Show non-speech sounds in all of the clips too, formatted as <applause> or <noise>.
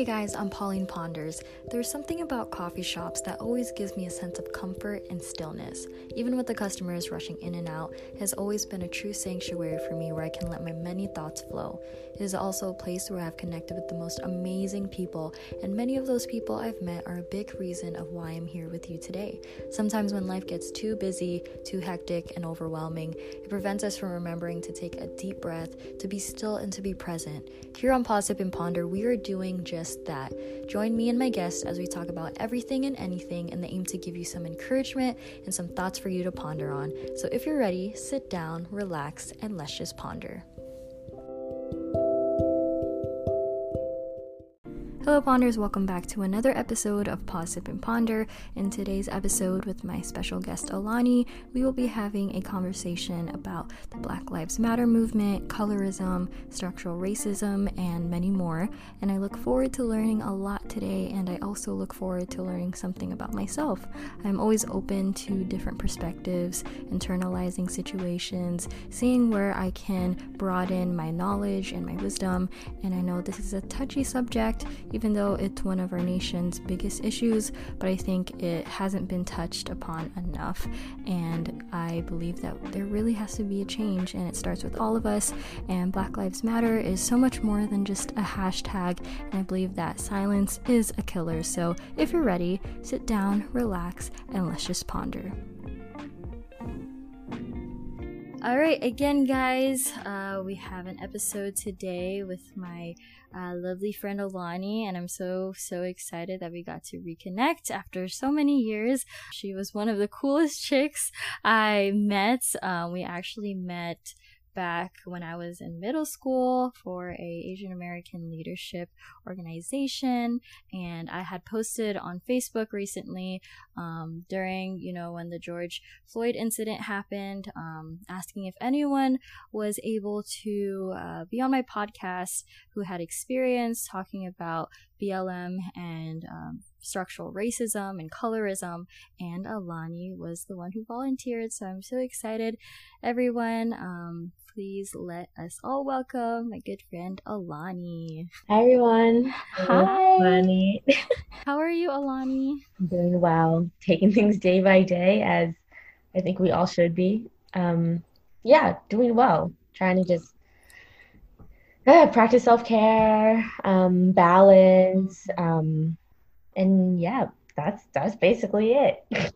Hey guys, I'm Pauline Ponders. There's something about coffee shops that always gives me a sense of comfort and stillness. Even with the customers rushing in and out, it has always been a true sanctuary for me where I can let my many thoughts flow. It is also a place where I've connected with the most amazing people, and many of those people I've met are a big reason of why I'm here with you today. Sometimes when life gets too busy, too hectic, and overwhelming, it prevents us from remembering to take a deep breath, to be still, and to be present. Here on Pause Sip and Ponder, we are doing just just that. Join me and my guests as we talk about everything and anything in the aim to give you some encouragement and some thoughts for you to ponder on. So if you're ready, sit down, relax, and let's just ponder. Hello, Ponders. Welcome back to another episode of Pause, Sip, and Ponder. In today's episode, with my special guest Alani, we will be having a conversation about the Black Lives Matter movement, colorism, structural racism, and many more. And I look forward to learning a lot today, and I also look forward to learning something about myself. I'm always open to different perspectives, internalizing situations, seeing where I can broaden my knowledge and my wisdom. And I know this is a touchy subject even though it's one of our nation's biggest issues, but I think it hasn't been touched upon enough. And I believe that there really has to be a change, and it starts with all of us. And Black Lives Matter is so much more than just a hashtag, and I believe that silence is a killer. So if you're ready, sit down, relax, and let's just ponder. All right, again, guys, uh, we have an episode today with my uh, lovely friend Alani, and I'm so, so excited that we got to reconnect after so many years. She was one of the coolest chicks I met. Um, we actually met back when I was in middle school for a Asian American leadership organization, and I had posted on Facebook recently um, during you know when the George Floyd incident happened, um, asking if anyone was able to uh, be on my podcast who had experience talking about BLM and um, structural racism and colorism, and Alani was the one who volunteered. So I'm so excited, everyone. Um, please let us all welcome my good friend Alani. Hi, everyone. Hi. Alani. <laughs> How are you, Alani? I'm doing well, taking things day by day as I think we all should be. Um, yeah, doing well, trying to just uh, practice self care, um, balance, um, and yeah, that's that's basically it. <laughs>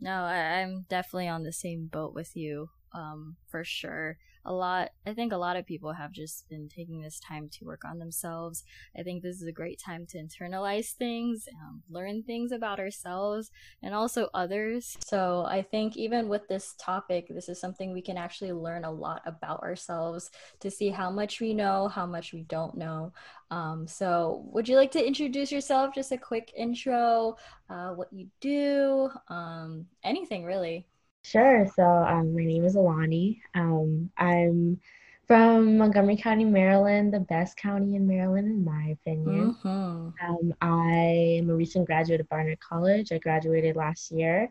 no, I, I'm definitely on the same boat with you um, for sure. A lot, I think a lot of people have just been taking this time to work on themselves. I think this is a great time to internalize things, um, learn things about ourselves and also others. So I think even with this topic, this is something we can actually learn a lot about ourselves to see how much we know, how much we don't know. Um, so, would you like to introduce yourself? Just a quick intro, uh, what you do, um, anything really. Sure. So um, my name is Alani. Um, I'm from Montgomery County, Maryland, the best county in Maryland, in my opinion. Mm-hmm. Um, I am a recent graduate of Barnard College. I graduated last year,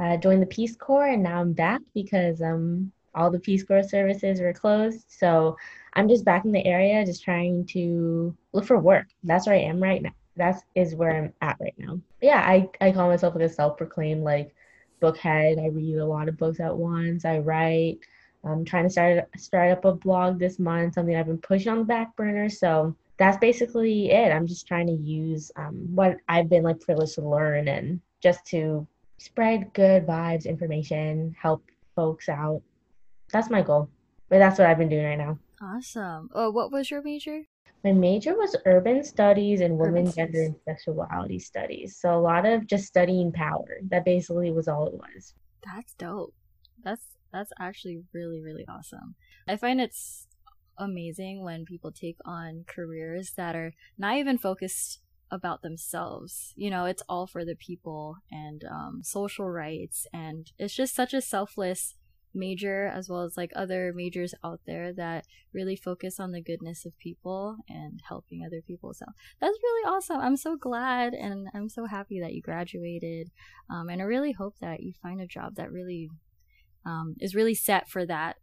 uh, joined the Peace Corps, and now I'm back because um, all the Peace Corps services were closed. So I'm just back in the area, just trying to look for work. That's where I am right now. That is where I'm at right now. But yeah, I, I call myself like a self-proclaimed like bookhead. I read a lot of books at once. I write. I'm trying to start start up a blog this month, something I've been pushing on the back burner. So that's basically it. I'm just trying to use um, what I've been like privileged to learn and just to spread good vibes, information, help folks out. That's my goal. But that's what I've been doing right now. Awesome. Oh, what was your major? My major was urban studies and women, gender, and sexuality studies. So a lot of just studying power. That basically was all it was. That's dope. That's that's actually really really awesome. I find it's amazing when people take on careers that are not even focused about themselves. You know, it's all for the people and um, social rights, and it's just such a selfless major as well as like other majors out there that really focus on the goodness of people and helping other people. So that's really awesome. I'm so glad and I'm so happy that you graduated. Um, and I really hope that you find a job that really um, is really set for that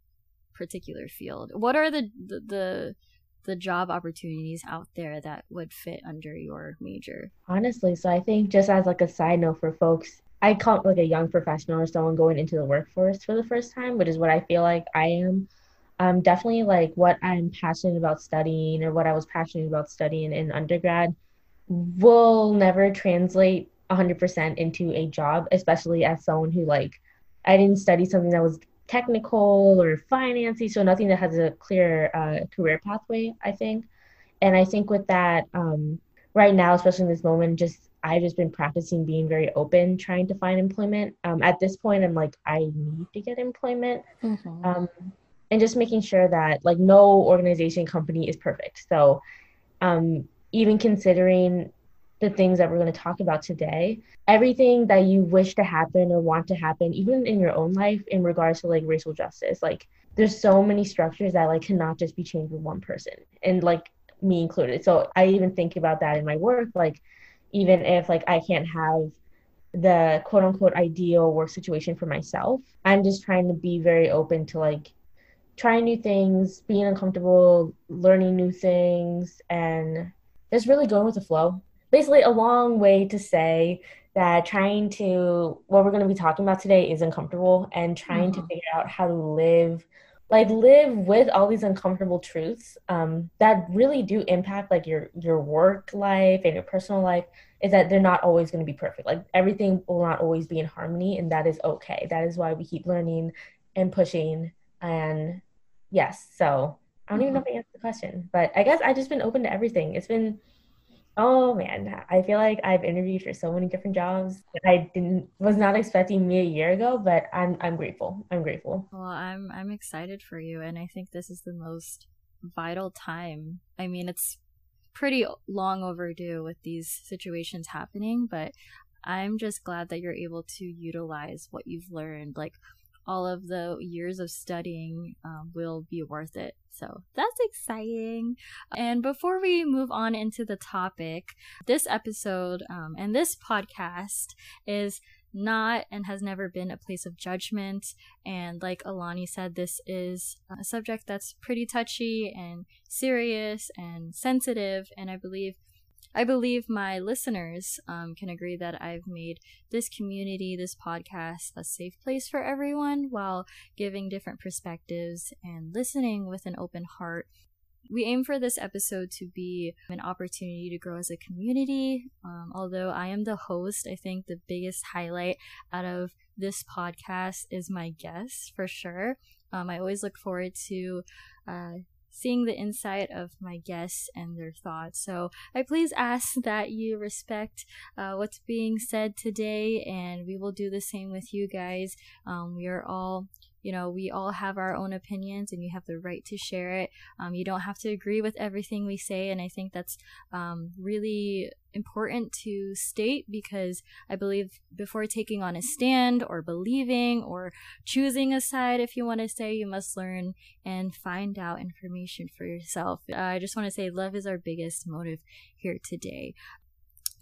particular field. What are the, the, the the job opportunities out there that would fit under your major? Honestly, so I think just as like a side note for folks, I call like a young professional or someone going into the workforce for the first time, which is what I feel like I am. Um, definitely like what I'm passionate about studying or what I was passionate about studying in undergrad will never translate 100% into a job, especially as someone who like I didn't study something that was technical or financy, so nothing that has a clear uh, career pathway, I think. And I think with that, um, right now, especially in this moment, just I've just been practicing being very open, trying to find employment. Um, at this point, I'm like, I need to get employment. Mm-hmm. Um, and just making sure that like no organization company is perfect. So um, even considering the things that we're going to talk about today everything that you wish to happen or want to happen even in your own life in regards to like racial justice like there's so many structures that like cannot just be changed with one person and like me included so i even think about that in my work like even if like i can't have the quote unquote ideal work situation for myself i'm just trying to be very open to like trying new things being uncomfortable learning new things and just really going with the flow basically a long way to say that trying to what we're going to be talking about today is uncomfortable and trying mm-hmm. to figure out how to live like live with all these uncomfortable truths um, that really do impact like your your work life and your personal life is that they're not always going to be perfect. Like everything will not always be in harmony and that is okay. That is why we keep learning and pushing and yes so i don't mm-hmm. even know if i answered the question but i guess i just been open to everything. It's been Oh man, I feel like I've interviewed for so many different jobs I didn't was not expecting me a year ago, but I'm I'm grateful. I'm grateful. Well, I'm I'm excited for you and I think this is the most vital time. I mean, it's pretty long overdue with these situations happening, but I'm just glad that you're able to utilize what you've learned. Like all of the years of studying um, will be worth it. So that's exciting. And before we move on into the topic, this episode um, and this podcast is not and has never been a place of judgment. And like Alani said, this is a subject that's pretty touchy and serious and sensitive. And I believe I believe my listeners um, can agree that I've made this community, this podcast, a safe place for everyone while giving different perspectives and listening with an open heart. We aim for this episode to be an opportunity to grow as a community. Um, although I am the host, I think the biggest highlight out of this podcast is my guests for sure. Um, I always look forward to uh, seeing the insight of my guests and their thoughts. So I please ask that you respect uh, what's being said today, and we will do the same with you guys. Um, we are all you know, we all have our own opinions and you have the right to share it. Um, you don't have to agree with everything we say. And I think that's um, really important to state because I believe before taking on a stand or believing or choosing a side, if you want to say, you must learn and find out information for yourself. Uh, I just want to say love is our biggest motive here today.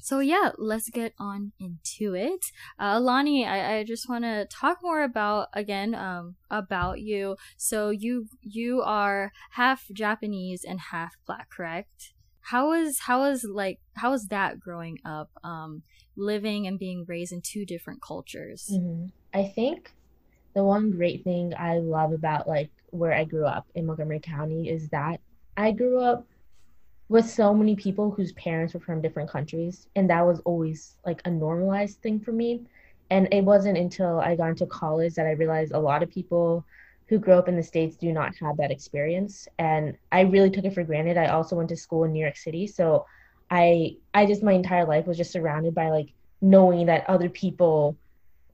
So yeah, let's get on into it. Uh, Alani, I, I just want to talk more about again um, about you. So you you are half Japanese and half black, correct? How was how was like how was that growing up, um, living and being raised in two different cultures? Mm-hmm. I think the one great thing I love about like where I grew up in Montgomery County is that I grew up with so many people whose parents were from different countries and that was always like a normalized thing for me. And it wasn't until i got into college that i realized a lot of people who grow up in the states do not have that experience. And i really took it for granted. I also went to school in new york city. So i i just my entire life was just surrounded by like knowing that other people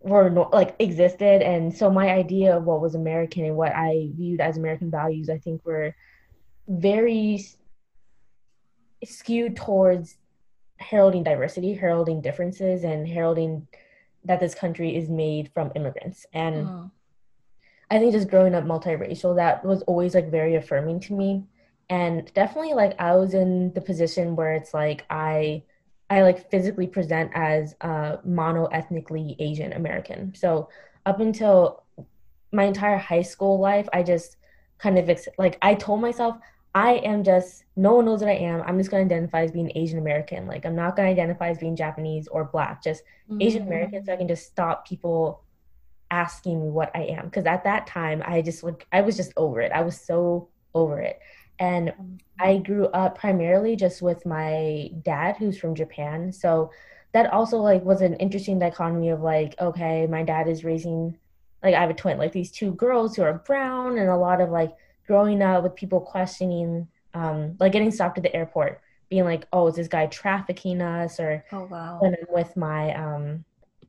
were like existed. And so my idea of what was american and what i viewed as american values i think were very skewed towards heralding diversity, heralding differences, and heralding that this country is made from immigrants. And uh-huh. I think just growing up multiracial, that was always like very affirming to me. And definitely like I was in the position where it's like I I like physically present as a mono ethnically Asian American. So up until my entire high school life, I just kind of ex- like I told myself I am just no one knows what I am. I'm just gonna identify as being Asian American. Like I'm not gonna identify as being Japanese or black, just mm-hmm. Asian American so I can just stop people asking me what I am. Because at that time I just like I was just over it. I was so over it. And mm-hmm. I grew up primarily just with my dad who's from Japan. So that also like was an interesting dichotomy of like, okay, my dad is raising like I have a twin, like these two girls who are brown and a lot of like growing up with people questioning, um, like getting stopped at the airport, being like, "Oh, is this guy trafficking us?" Or oh wow. When I'm with my, um,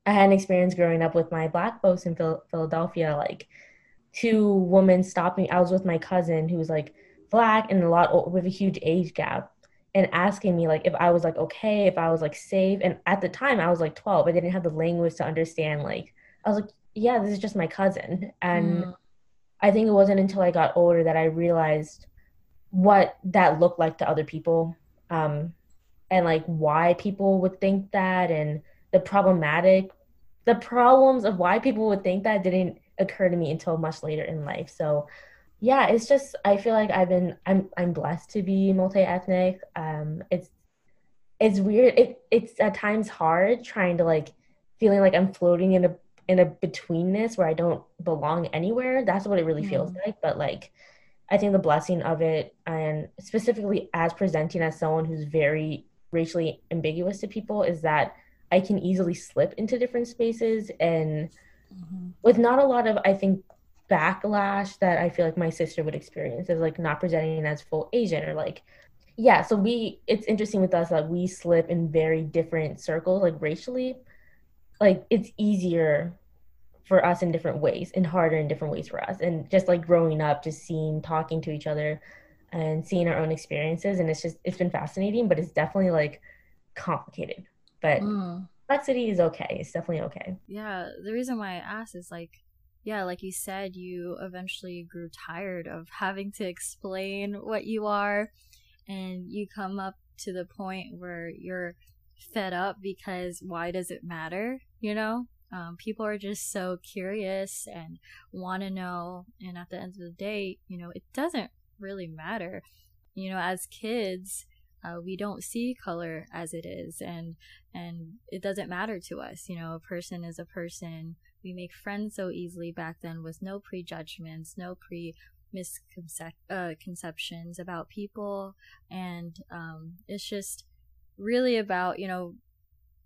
I had an experience growing up with my black folks in Phil- Philadelphia, like two women stopping. I was with my cousin who was like black and a lot with a huge age gap, and asking me like if I was like okay, if I was like safe. And at the time, I was like 12. I didn't have the language to understand. Like I was like, yeah, this is just my cousin, and. Mm I think it wasn't until I got older that I realized what that looked like to other people um, and like why people would think that and the problematic the problems of why people would think that didn't occur to me until much later in life. So yeah it's just i feel like i've been i'm i'm blessed to be multi-ethnic. Um it's it's weird. It it's at times hard trying to like feeling like i'm floating in a in a betweenness where I don't belong anywhere. That's what it really mm. feels like. But like, I think the blessing of it, and specifically as presenting as someone who's very racially ambiguous to people, is that I can easily slip into different spaces and mm-hmm. with not a lot of, I think, backlash that I feel like my sister would experience as like not presenting as full Asian or like yeah, so we it's interesting with us that we slip in very different circles, like racially. Like it's easier for us in different ways and harder in different ways for us. And just like growing up just seeing talking to each other and seeing our own experiences and it's just it's been fascinating but it's definitely like complicated. But mm. complexity is okay. It's definitely okay. Yeah the reason why i asked is like yeah like you said you eventually grew tired of having to explain what you are and you come up to the point where you're fed up because why does it matter you know um, people are just so curious and want to know. And at the end of the day, you know, it doesn't really matter. You know, as kids, uh, we don't see color as it is, and and it doesn't matter to us. You know, a person is a person. We make friends so easily back then with no prejudgments, no pre misconceptions uh, about people, and um, it's just really about you know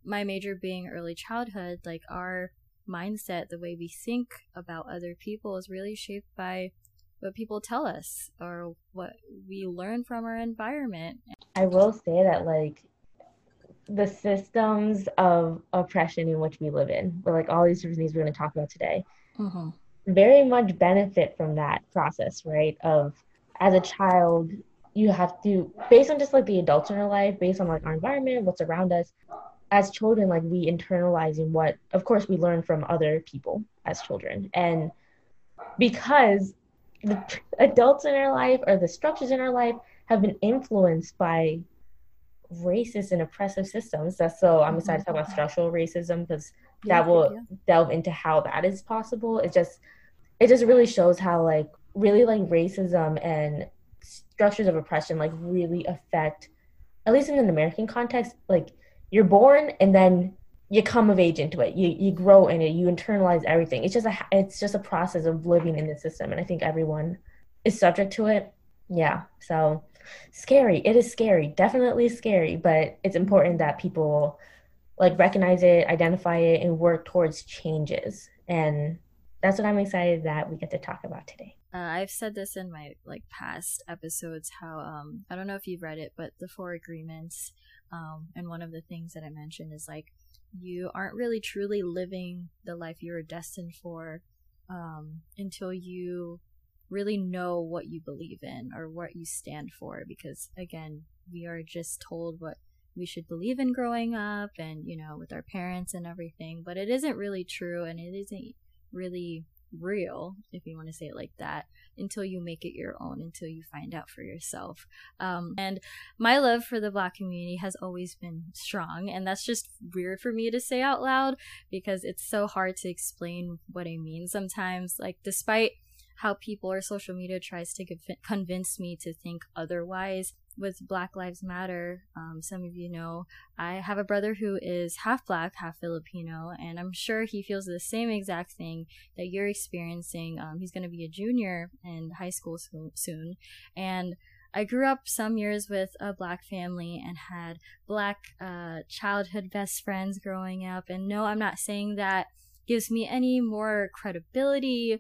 my major being early childhood, like our mindset, the way we think about other people is really shaped by what people tell us or what we learn from our environment. I will say that, like, the systems of oppression in which we live in, but like all these different things we're going to talk about today, mm-hmm. very much benefit from that process, right? Of as a child, you have to, based on just like the adults in our life, based on like our environment, what's around us, as children like we internalizing what of course we learn from other people as children. And because the adults in our life or the structures in our life have been influenced by racist and oppressive systems that's so i'm excited to talk about mm-hmm. structural racism because yeah, that will yeah. delve into how that is possible. It just it just really shows how like really like racism and structures of oppression like really affect at least in an american context like you're born and then you come of age into it. You you grow in it. You internalize everything. It's just a it's just a process of living in the system, and I think everyone is subject to it. Yeah. So scary. It is scary. Definitely scary, but it's important that people like recognize it, identify it, and work towards changes. And that's what I'm excited that we get to talk about today. Uh, I've said this in my like past episodes. How um I don't know if you've read it, but the Four Agreements um, and one of the things that I mentioned is like you aren't really truly living the life you are destined for um, until you really know what you believe in or what you stand for. Because again, we are just told what we should believe in growing up and, you know, with our parents and everything, but it isn't really true and it isn't really real, if you want to say it like that, until you make it your own, until you find out for yourself. Um, and my love for the black community has always been strong, and that's just weird for me to say out loud because it's so hard to explain what I mean sometimes. Like, despite how people or social media tries to convince me to think otherwise with Black Lives Matter, um, some of you know, I have a brother who is half black, half Filipino, and I'm sure he feels the same exact thing that you're experiencing. Um, he's going to be a junior in high school soon. And I grew up some years with a black family and had black uh, childhood best friends growing up. And no, I'm not saying that gives me any more credibility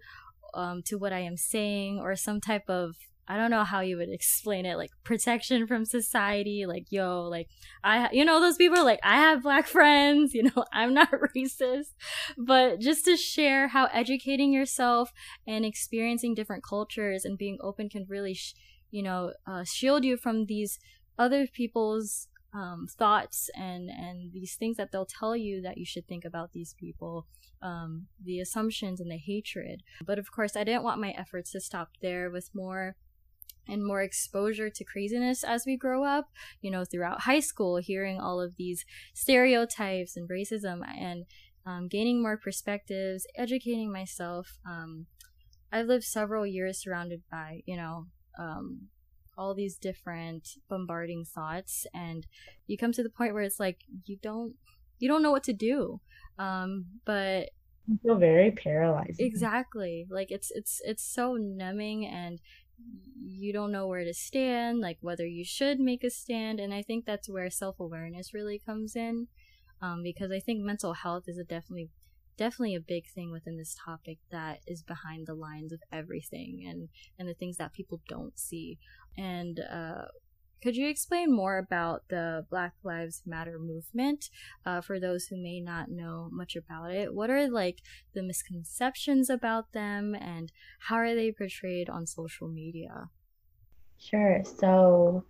um, to what I am saying or some type of I don't know how you would explain it, like protection from society, like yo, like I, you know, those people like I have black friends, <laughs> you know, I'm not <laughs> racist, but just to share how educating yourself and experiencing different cultures and being open can really, sh- you know, uh, shield you from these other people's um, thoughts and and these things that they'll tell you that you should think about these people, um, the assumptions and the hatred. But of course, I didn't want my efforts to stop there with more and more exposure to craziness as we grow up, you know, throughout high school, hearing all of these stereotypes and racism and um, gaining more perspectives, educating myself. Um, I've lived several years surrounded by, you know, um, all these different bombarding thoughts, and you come to the point where it's like you don't you don't know what to do. Um, but you feel very paralyzed. Exactly. Like it's it's it's so numbing and you don't know where to stand, like whether you should make a stand. And I think that's where self awareness really comes in. Um, because I think mental health is a definitely definitely a big thing within this topic that is behind the lines of everything and and the things that people don't see and uh, could you explain more about the Black Lives Matter movement uh, for those who may not know much about it? What are like the misconceptions about them and how are they portrayed on social media? Sure. So,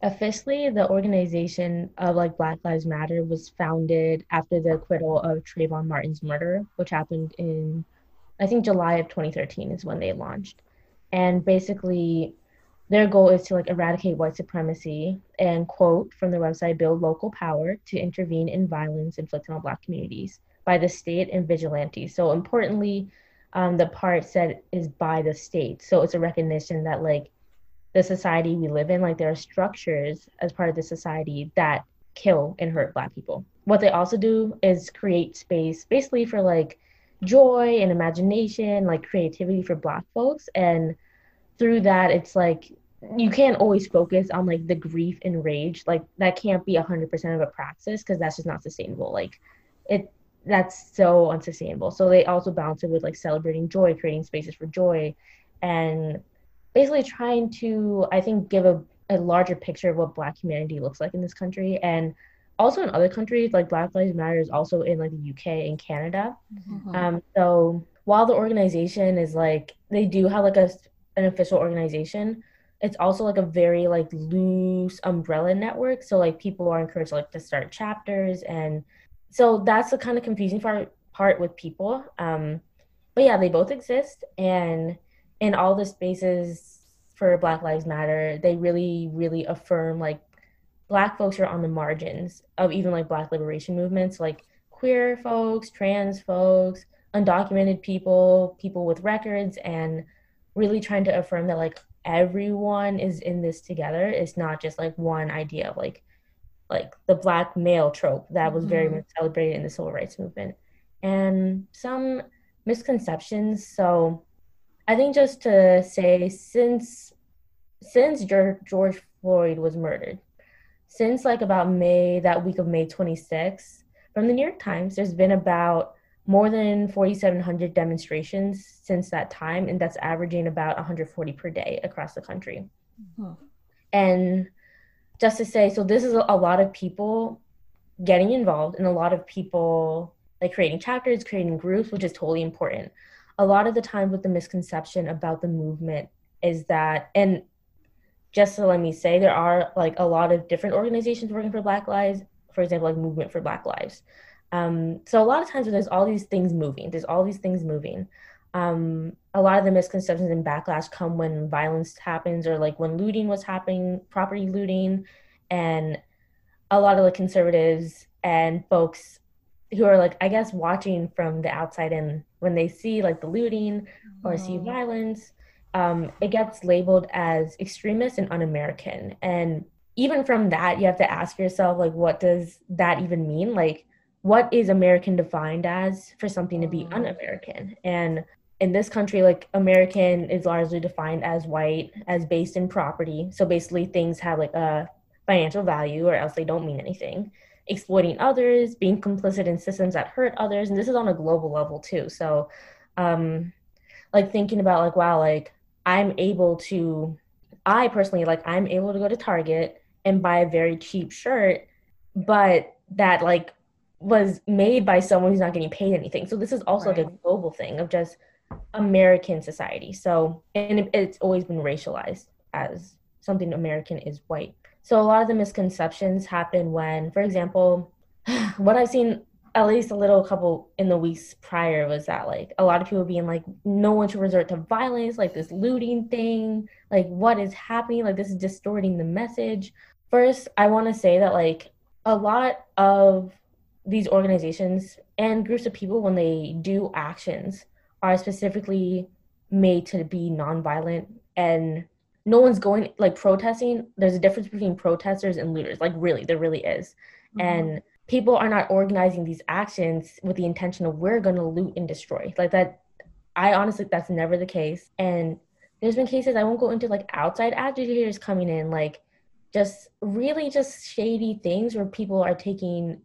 officially, the organization of like Black Lives Matter was founded after the acquittal of Trayvon Martin's murder, which happened in, I think, July of 2013 is when they launched. And basically, their goal is to like eradicate white supremacy and quote from their website build local power to intervene in violence inflicted on black communities by the state and vigilantes so importantly um, the part said is by the state. So it's a recognition that like the society we live in like there are structures as part of the society that kill and hurt black people. What they also do is create space basically for like joy and imagination like creativity for black folks. And through that it's like you can't always focus on like the grief and rage. Like that can't be 100% of a praxis because that's just not sustainable. Like it that's so unsustainable. So they also balance it with like celebrating joy creating spaces for joy and basically trying to i think give a, a larger picture of what black humanity looks like in this country. And also in other countries like black lives matter is also in like the uk and canada. Mm-hmm. um, so while the organization is like they do have like a an official organization it's also like a very like loose umbrella network so like people are encouraged like to start chapters and so that's the kind of confusing part part with people um but yeah they both exist and in all the spaces for black lives matter they really really affirm like black folks are on the margins of even like black liberation movements like queer folks trans folks undocumented people people with records and really trying to affirm that like everyone is in this together. It's not just like one idea of like like the black male trope that was very mm-hmm. much celebrated in the civil rights movement. And some misconceptions. So I think just to say since since George Floyd was murdered, since like about May, that week of May 26th, from the New York Times, there's been about more than 4,700 demonstrations since that time, and that's averaging about 140 per day across the country. Mm-hmm. And just to say, so this is a lot of people getting involved, and a lot of people like creating chapters, creating groups, which is totally important. A lot of the time, with the misconception about the movement is that, and just to let me say, there are like a lot of different organizations working for Black Lives, for example, like Movement for Black Lives. Um, so a lot of times when there's all these things moving, there's all these things moving. Um, a lot of the misconceptions and backlash come when violence happens or like when looting was happening, property looting, and a lot of the conservatives and folks who are like, I guess, watching from the outside and when they see like the looting or see mm-hmm. violence, um, it gets labeled as extremist and un-American. And even from that, you have to ask yourself, like, what does that even mean? Like, what is American defined as for something to be mm. un-American? And in this country, like American is largely defined as white, as based in property. So basically, things have like a financial value, or else they don't mean anything. Exploiting others, being complicit in systems that hurt others, and this is on a global level too. So, um, like thinking about like wow, like I'm able to, I personally like I'm able to go to Target and buy a very cheap shirt, but that like was made by someone who's not getting paid anything. So this is also right. like a global thing of just American society. So, and it's always been racialized as something American is white. So, a lot of the misconceptions happen when, for example, <sighs> what I've seen at least a little couple in the weeks prior was that like a lot of people being like, no one should resort to violence, like this looting thing, like what is happening, like this is distorting the message. First, I want to say that like a lot of these organizations and groups of people, when they do actions, are specifically made to be nonviolent and no one's going like protesting. There's a difference between protesters and looters like really there really is. Mm-hmm. and people are not organizing these actions with the intention of we're going to loot and destroy. Like that i honestly that's never the case. And there's been cases i won't go into like outside agitators coming in like just really just shady things where people are taking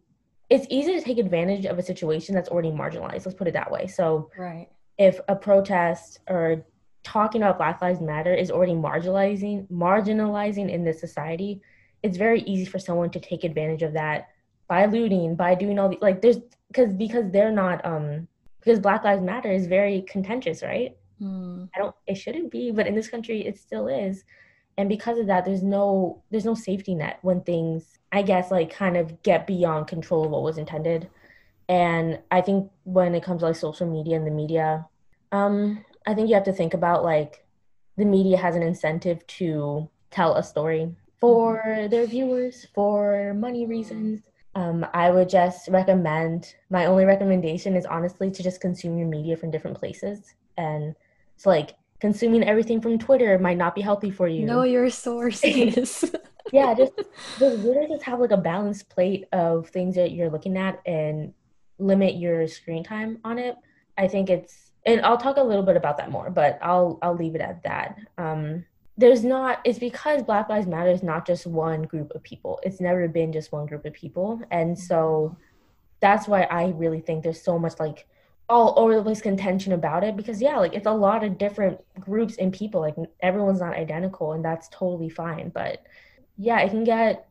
it's easy to take advantage of a situation that's already marginalized let's put it that way so right if a protest or talking about Black Lives Matter is already marginalizing marginalizing in this society, it's very easy for someone to take advantage of that by looting, by doing all the like there's because because they're not um because Black Lives Matter is very contentious, right? Mm. I don't it shouldn't be, but in this country it still is. And because of that, there's no there's no safety net when things I guess like kind of get beyond control of what was intended. And I think when it comes to like social media and the media, um, I think you have to think about like the media has an incentive to tell a story for their viewers for money reasons. Um, I would just recommend my only recommendation is honestly to just consume your media from different places. And it's like consuming everything from Twitter might not be healthy for you. Know your sources. <laughs> yeah, just just really just have like a balanced plate of things that you're looking at and limit your screen time on it. I think it's and I'll talk a little bit about that more, but I'll I'll leave it at that. Um, there's not it's because Black Lives Matter is not just one group of people. It's never been just one group of people, and so that's why I really think there's so much like all over the place contention about it because yeah like it's a lot of different groups and people like everyone's not identical and that's totally fine but yeah it can get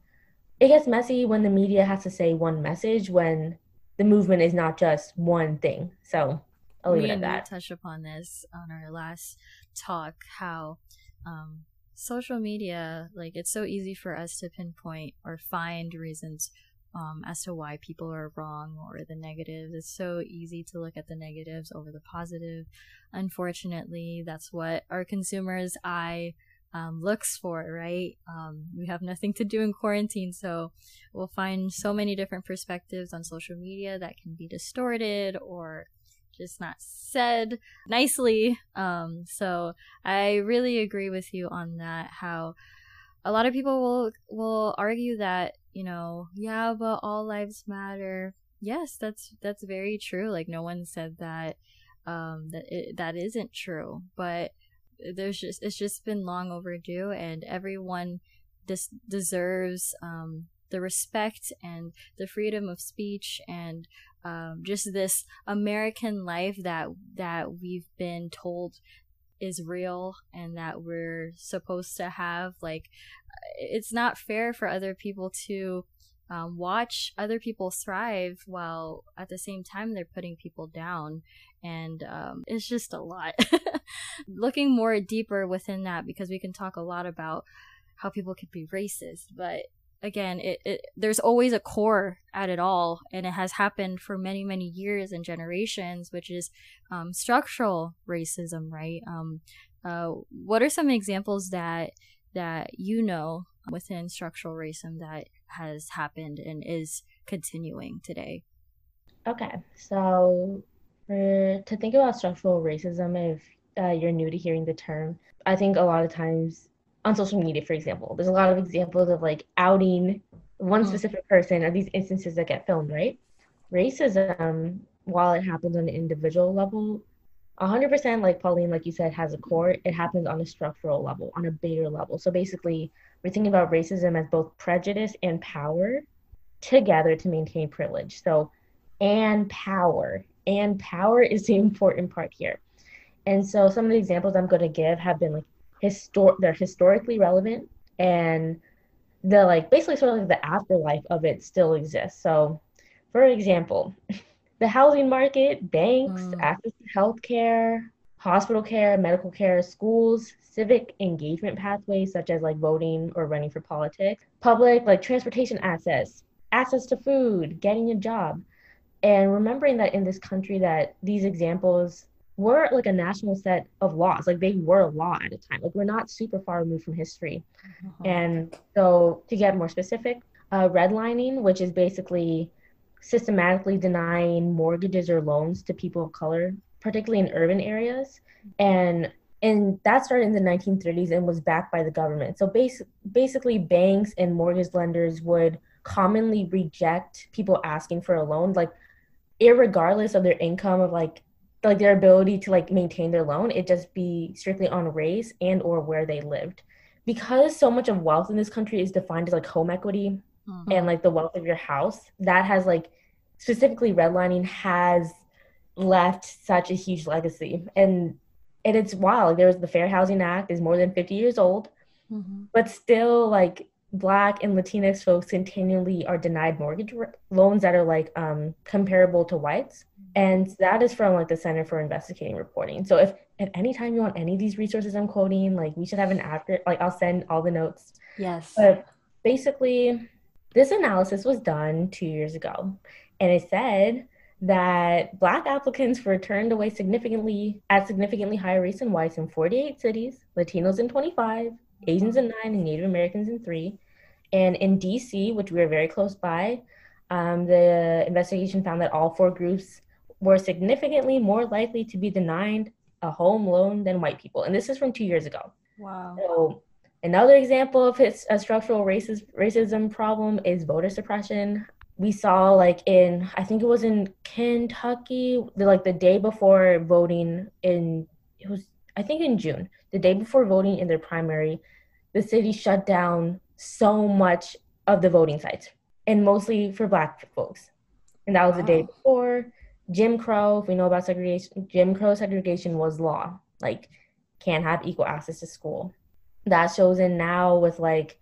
it gets messy when the media has to say one message when the movement is not just one thing. So I'll leave we, it at that. We touched upon this on our last talk how um, social media, like it's so easy for us to pinpoint or find reasons um, as to why people are wrong or the negatives. It's so easy to look at the negatives over the positive. Unfortunately, that's what our consumers' eye um, looks for, right? Um, we have nothing to do in quarantine, so we'll find so many different perspectives on social media that can be distorted or just not said nicely. Um, so I really agree with you on that. How a lot of people will will argue that you know, yeah, but all lives matter. Yes, that's that's very true. Like no one said that um, that it, that isn't true, but there's just it's just been long overdue, and everyone des- deserves um, the respect and the freedom of speech and um, just this American life that that we've been told is real and that we're supposed to have. Like, it's not fair for other people to um, watch other people thrive while at the same time they're putting people down and um, it's just a lot <laughs> looking more deeper within that because we can talk a lot about how people could be racist but again it, it there's always a core at it all and it has happened for many many years and generations which is um, structural racism right? Um, uh, what are some examples that that you know within structural racism that has happened and is continuing today? Okay so For to think about structural racism, if uh, you're new to hearing the term, I think a lot of times on social media, for example, there's a lot of examples of like outing one mm-hmm. specific person or these instances that get filmed, right? Racism, while it happens on an individual level, 100% like Pauline, like you said, has a core. It happens on a structural level, on a bigger level. So basically, we're thinking about racism as both prejudice and power together to maintain privilege. So, and power. And power is the <laughs> important part here. And so some of the examples I'm going to give have been like histor they're historically relevant and the like basically sort of like the afterlife of it still exists. So, for example, <laughs> the housing market, banks, mm. access to healthcare, hospital care, medical care, schools, civic engagement pathways such as like voting or running for politics, public like transportation access, access to food, getting a job. And remembering that in this country that these examples were like a national set of laws. Like they were a law at a time. Like we're not super far removed from history. Uh-huh. And so to get more specific, uh, redlining, which is basically systematically denying mortgages or loans to people of color, particularly in urban areas. And and that started in the 1930s and was backed by the government. So bas- basically, banks and mortgage lenders would commonly reject people asking for a loan, like, regardless of their income, of like like their ability to like maintain their loan it just be strictly on race and or where they lived because so much of wealth in this country is defined as like home equity mm-hmm. and like the wealth of your house that has like specifically redlining has left such a huge legacy and and it's wild there was the fair housing act is more than 50 years old mm-hmm. but still like black and latinx folks continually are denied mortgage loans that are like um comparable to whites. And that is from like the center for investigating reporting. So if at any time you want any of these resources i'm quoting like we should have an after like i'll send all the notes. Yes. But basically this analysis was done two years ago. And it said that black applicants were turned away significantly at significantly higher rates than whites in 48 cities latinos in 25 asians in 9 and native americans in 3 and in dc which we are very close by um, the investigation found that all four groups were significantly more likely to be denied a home loan than white people. And this is from two years ago. Wow. So another example of his a structural racist, racism problem is voter suppression. We saw like in I think it was in Kentucky, the, like the day before voting in it was I think in June, the day before voting in their primary, the city shut down so much of the voting sites and mostly for black folks. And that was wow. the day before. Jim Crow, if we know about segregation, Jim Crow segregation was law. Like, can't have equal access to school. That shows in now with like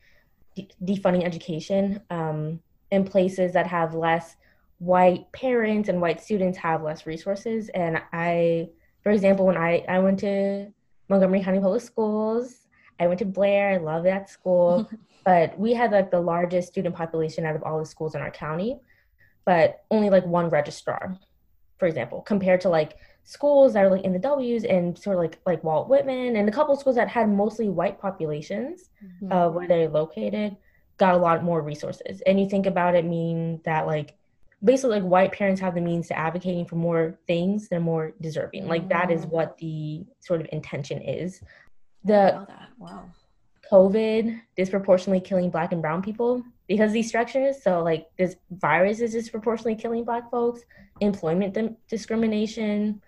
de- defunding education um, in places that have less white parents and white students have less resources. And I, for example, when I, I went to Montgomery County Public Schools, I went to Blair, I love that school, <laughs> but we had like the largest student population out of all the schools in our county, but only like one registrar for example, compared to like schools that are like in the W's and sort of like like Walt Whitman and a couple schools that had mostly white populations mm-hmm. uh, where they're located got a lot more resources. And you think about it mean that like basically like white parents have the means to advocating for more things they're more deserving. Like that is mm. what the sort of intention is. The wow. COVID disproportionately killing black and brown people because these structures. So like this virus is disproportionately killing black folks, employment di- discrimination,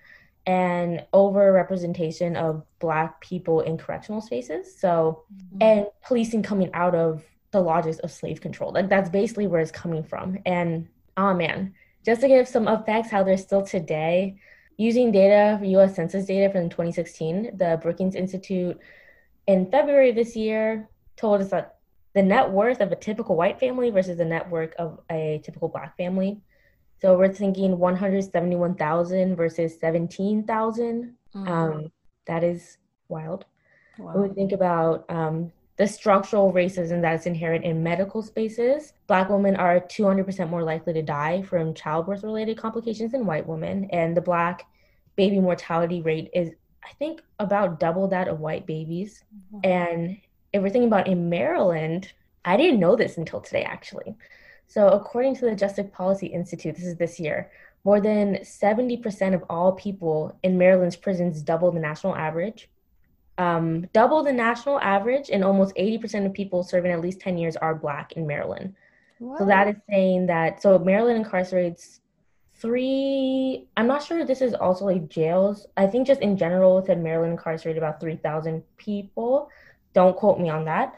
and over representation of black people in correctional spaces. So mm-hmm. and policing coming out of the logics of slave control. Like that's basically where it's coming from. And oh man, just to give some effects how they're still today, using data, US Census data from 2016, the Brookings Institute in February of this year told us that the net worth of a typical white family versus the net worth of a typical black family. So we're thinking 171,000 versus 17,000. Mm-hmm. Um, that is wild. Wow. When we think about um, the structural racism that's inherent in medical spaces, Black women are 200% more likely to die from childbirth related complications than white women. And the Black baby mortality rate is I think about double that of white babies. Mm-hmm. And if we're thinking about in Maryland, I didn't know this until today actually. So according to the Justice Policy Institute, this is this year, more than 70% of all people in Maryland's prisons double the national average. Um, double the national average, and almost 80% of people serving at least 10 years are Black in Maryland. What? So that is saying that, so Maryland incarcerates three, I'm not sure if this is also like jails. I think just in general, it said Maryland incarcerated about 3,000 people. Don't quote me on that.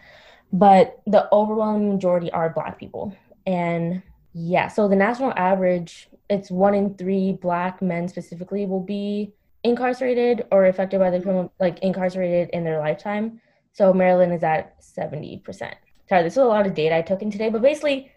But the overwhelming majority are Black people. And yeah, so the national average, it's one in three Black men specifically will be incarcerated or affected by the mm-hmm. criminal, like incarcerated in their lifetime. So Maryland is at 70%. Sorry, this is a lot of data I took in today, but basically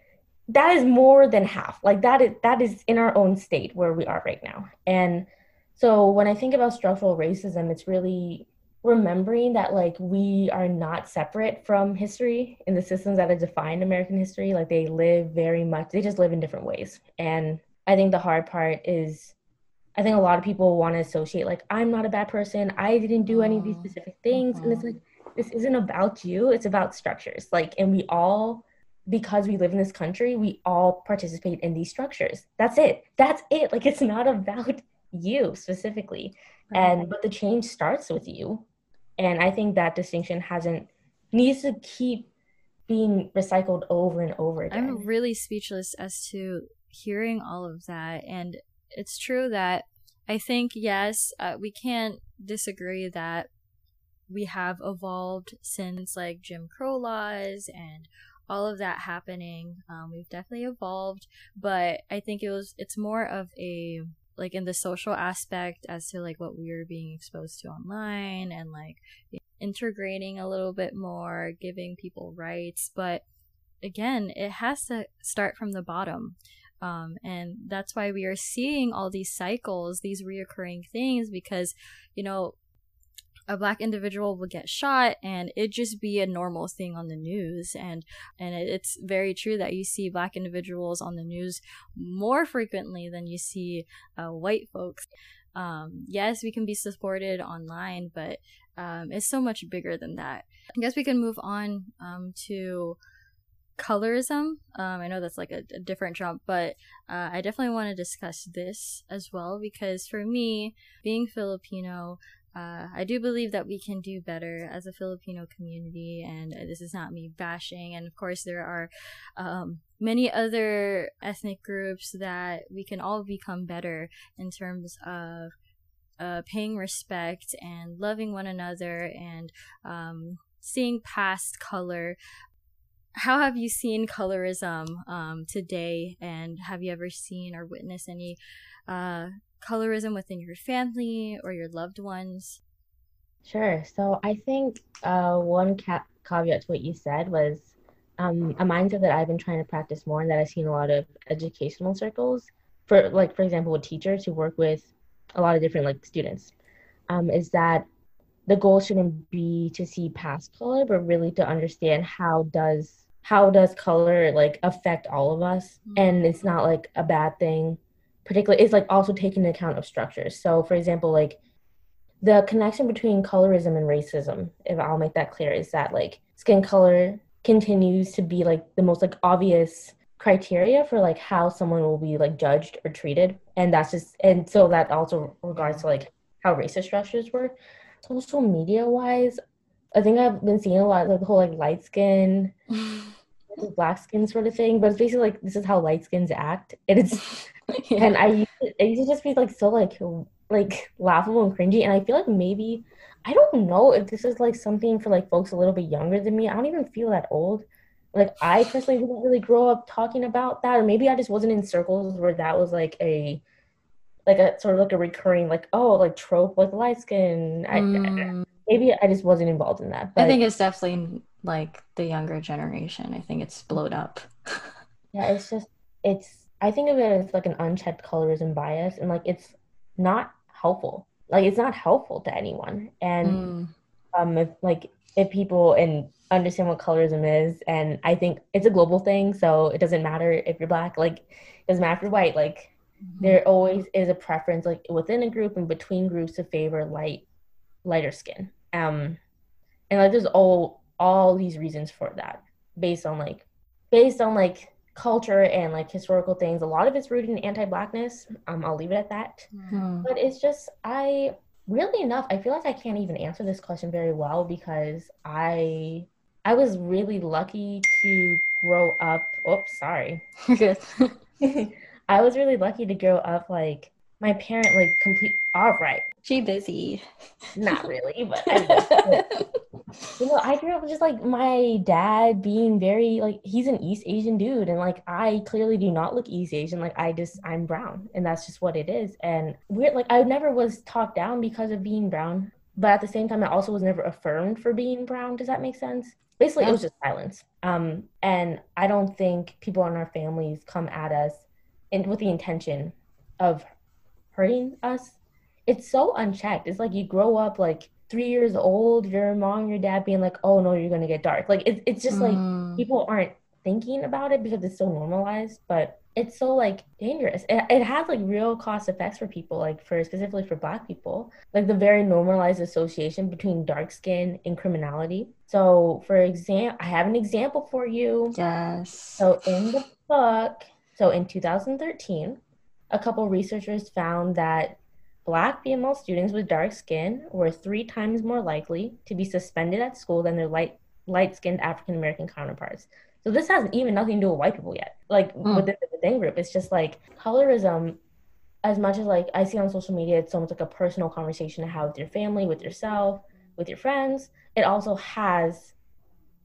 that is more than half. Like that is that is in our own state where we are right now. And so when I think about structural racism, it's really remembering that like we are not separate from history in the systems that have defined American history. Like they live very much, they just live in different ways. And I think the hard part is I think a lot of people want to associate like I'm not a bad person. I didn't do any of these oh, specific things. And it's uh-huh. like this isn't about you. It's about structures. Like and we all because we live in this country, we all participate in these structures. That's it. That's it. Like it's not about you specifically. And but the change starts with you. And I think that distinction hasn't needs to keep being recycled over and over again. I'm really speechless as to hearing all of that and it's true that I think yes, uh, we can't disagree that we have evolved since like Jim Crow laws and all of that happening. Um, we've definitely evolved, but I think it was it's more of a like in the social aspect as to like what we are being exposed to online and like integrating a little bit more, giving people rights, but again, it has to start from the bottom. Um, and that's why we are seeing all these cycles, these reoccurring things, because, you know, a black individual will get shot and it just be a normal thing on the news. And and it's very true that you see black individuals on the news more frequently than you see uh, white folks. Um, yes we can be supported online but um, it's so much bigger than that. I guess we can move on um, to colorism. Um, I know that's like a, a different jump, but uh, I definitely want to discuss this as well because for me, being Filipino, uh, I do believe that we can do better as a Filipino community, and this is not me bashing. And of course, there are um, many other ethnic groups that we can all become better in terms of uh, paying respect and loving one another and um, seeing past color how have you seen colorism um, today? And have you ever seen or witnessed any uh, colorism within your family or your loved ones? Sure. So i think uh, one ca- caveat to what you said was um, a mindset that i've been trying to practice more and that i've seen a lot of educational circles for like for example with teachers who work with a lot of different like students um, is that the goal shouldn't be to see past color but really to understand how does how does color like affect all of us. Mm-hmm. and it's not like a bad thing particularly it's like also taking into account of structures. So for example like the connection between colorism and racism if i'll make that clear is that like skin color continues to be like the most like obvious criteria for like how someone will be like judged or treated. And that's just and so that also regards to like how racist structures work social media wise I think I've been seeing a lot of like, the whole like light skin, <laughs> black skin sort of thing. But it's basically like this is how light skins act, and it's <laughs> yeah. and I used to, it used to just be like so like like laughable and cringy. And I feel like maybe I don't know if this is like something for like folks a little bit younger than me. I don't even feel that old. Like I personally didn't really grow up talking about that, or maybe I just wasn't in circles where that was like a like a sort of like a recurring like oh like trope like light skin. Mm. I, maybe I just wasn't involved in that. But I think it's definitely like the younger generation. I think it's blown up. <laughs> yeah, it's just it's I think of it as like an unchecked colorism bias and like it's not helpful. Like it's not helpful to anyone. And mm. um if like if people and understand what colorism is and I think it's a global thing, so it doesn't matter if you're black, like it doesn't matter if you're white, like mm-hmm. there always is a preference like within a group and between groups to favor light lighter skin um and like there's all all these reasons for that based on like based on like culture and like historical things. A lot of it's rooted in anti-blackness. Um, I'll leave it at that. Mm. But it's just I really enough, I feel like I can't even answer this question very well because I I was really lucky to grow up. Oops, sorry. <laughs> <laughs> <laughs> I was really lucky to grow up like my parent like complete all right. She busy. Not really, but I <laughs> you know, I grew up just like my dad being very like he's an East Asian dude and like I clearly do not look East Asian. Like I just I'm brown and that's just what it is. And we're like I never was talked down because of being brown. But at the same time I also was never affirmed for being brown. Does that make sense? Basically yeah. it was just silence. Um and I don't think people in our families come at us in with the intention of hurting us. It's so unchecked. It's like you grow up like three years old, your mom, your dad being like, "Oh no, you're gonna get dark." Like it's it's just like mm. people aren't thinking about it because it's so normalized, but it's so like dangerous. It, it has like real cost effects for people, like for specifically for Black people, like the very normalized association between dark skin and criminality. So, for example, I have an example for you. Yes. So in the book, so in 2013, a couple researchers found that Black female students with dark skin were three times more likely to be suspended at school than their light light skinned African American counterparts. So this has even nothing to do with white people yet. Like mm. within the within group, it's just like colorism. As much as like I see on social media, it's almost like a personal conversation to have with your family, with yourself, with your friends. It also has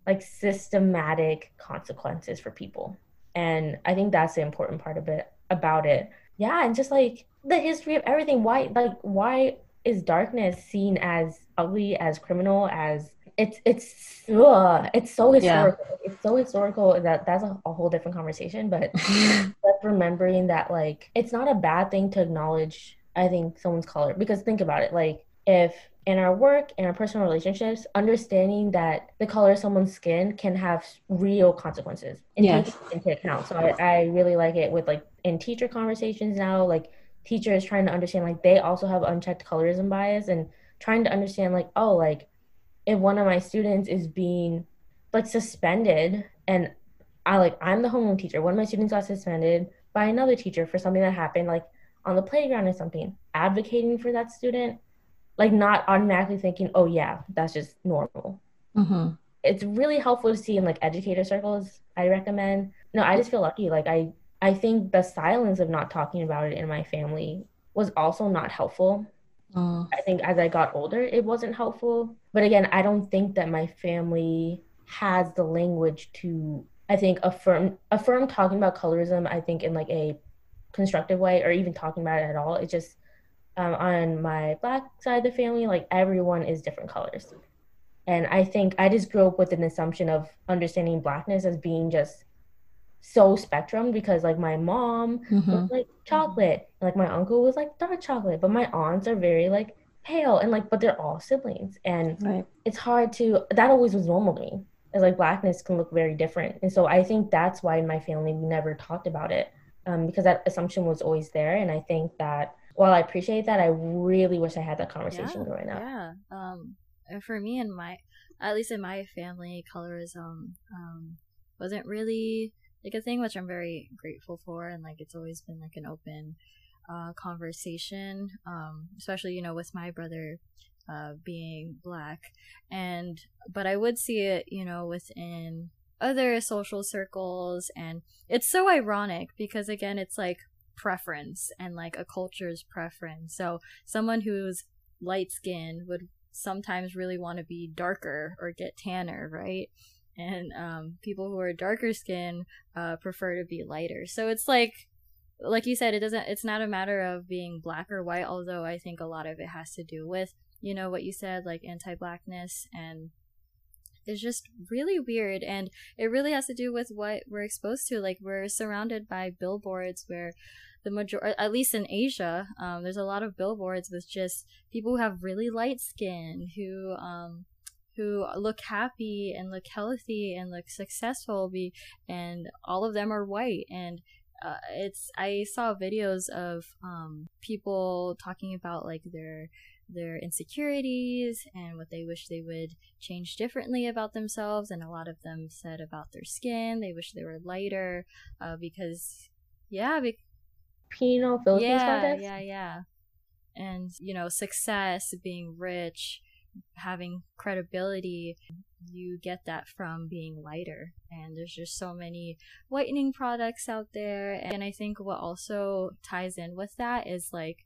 like systematic consequences for people, and I think that's the important part of it about it. Yeah, and just like the history of everything. Why like why is darkness seen as ugly, as criminal, as it's it's ugh, it's so historical. Yeah. It's so historical that that's a, a whole different conversation. But <laughs> just remembering that like it's not a bad thing to acknowledge. I think someone's color because think about it. Like if in our work in our personal relationships understanding that the color of someone's skin can have real consequences and yes. take into account so I, I really like it with like in teacher conversations now like teachers trying to understand like they also have unchecked colorism bias and trying to understand like oh like if one of my students is being like suspended and I like I'm the homeroom teacher one of my students got suspended by another teacher for something that happened like on the playground or something advocating for that student like not automatically thinking oh yeah that's just normal mm-hmm. it's really helpful to see in like educator circles I recommend no I just feel lucky like I I think the silence of not talking about it in my family was also not helpful. Uh, I think as I got older, it wasn't helpful. But again, I don't think that my family has the language to, I think, affirm affirm talking about colorism. I think in like a constructive way, or even talking about it at all. It just um, on my black side of the family, like everyone is different colors, and I think I just grew up with an assumption of understanding blackness as being just so spectrum because like my mom mm-hmm. was like chocolate, like my uncle was like dark chocolate, but my aunts are very like pale and like but they're all siblings and right. it's hard to that always was normal to me. It's like blackness can look very different. And so I think that's why in my family we never talked about it. Um, because that assumption was always there. And I think that while I appreciate that, I really wish I had that conversation yeah, growing up. Yeah. Um, for me and my, at least in my family, colorism um, wasn't really like a thing which I'm very grateful for and like it's always been like an open uh, conversation um, especially you know with my brother uh, being black and but I would see it you know within other social circles and it's so ironic because again it's like preference and like a culture's preference so someone who's light skinned would sometimes really want to be darker or get tanner right and um, people who are darker skin uh, prefer to be lighter. So it's like, like you said, it doesn't. It's not a matter of being black or white. Although I think a lot of it has to do with you know what you said, like anti-blackness, and it's just really weird. And it really has to do with what we're exposed to. Like we're surrounded by billboards where the major at least in asia um, there's a lot of billboards with just people who have really light skin who um, who look happy and look healthy and look successful be and all of them are white and uh, it's I saw videos of um, people talking about like their their insecurities and what they wish they would change differently about themselves. And a lot of them said about their skin, they wish they were lighter uh, because, yeah, be- Penal Philippines yeah, contest? yeah, yeah. And you know, success, being rich, having credibility, you get that from being lighter. And there's just so many whitening products out there. And I think what also ties in with that is like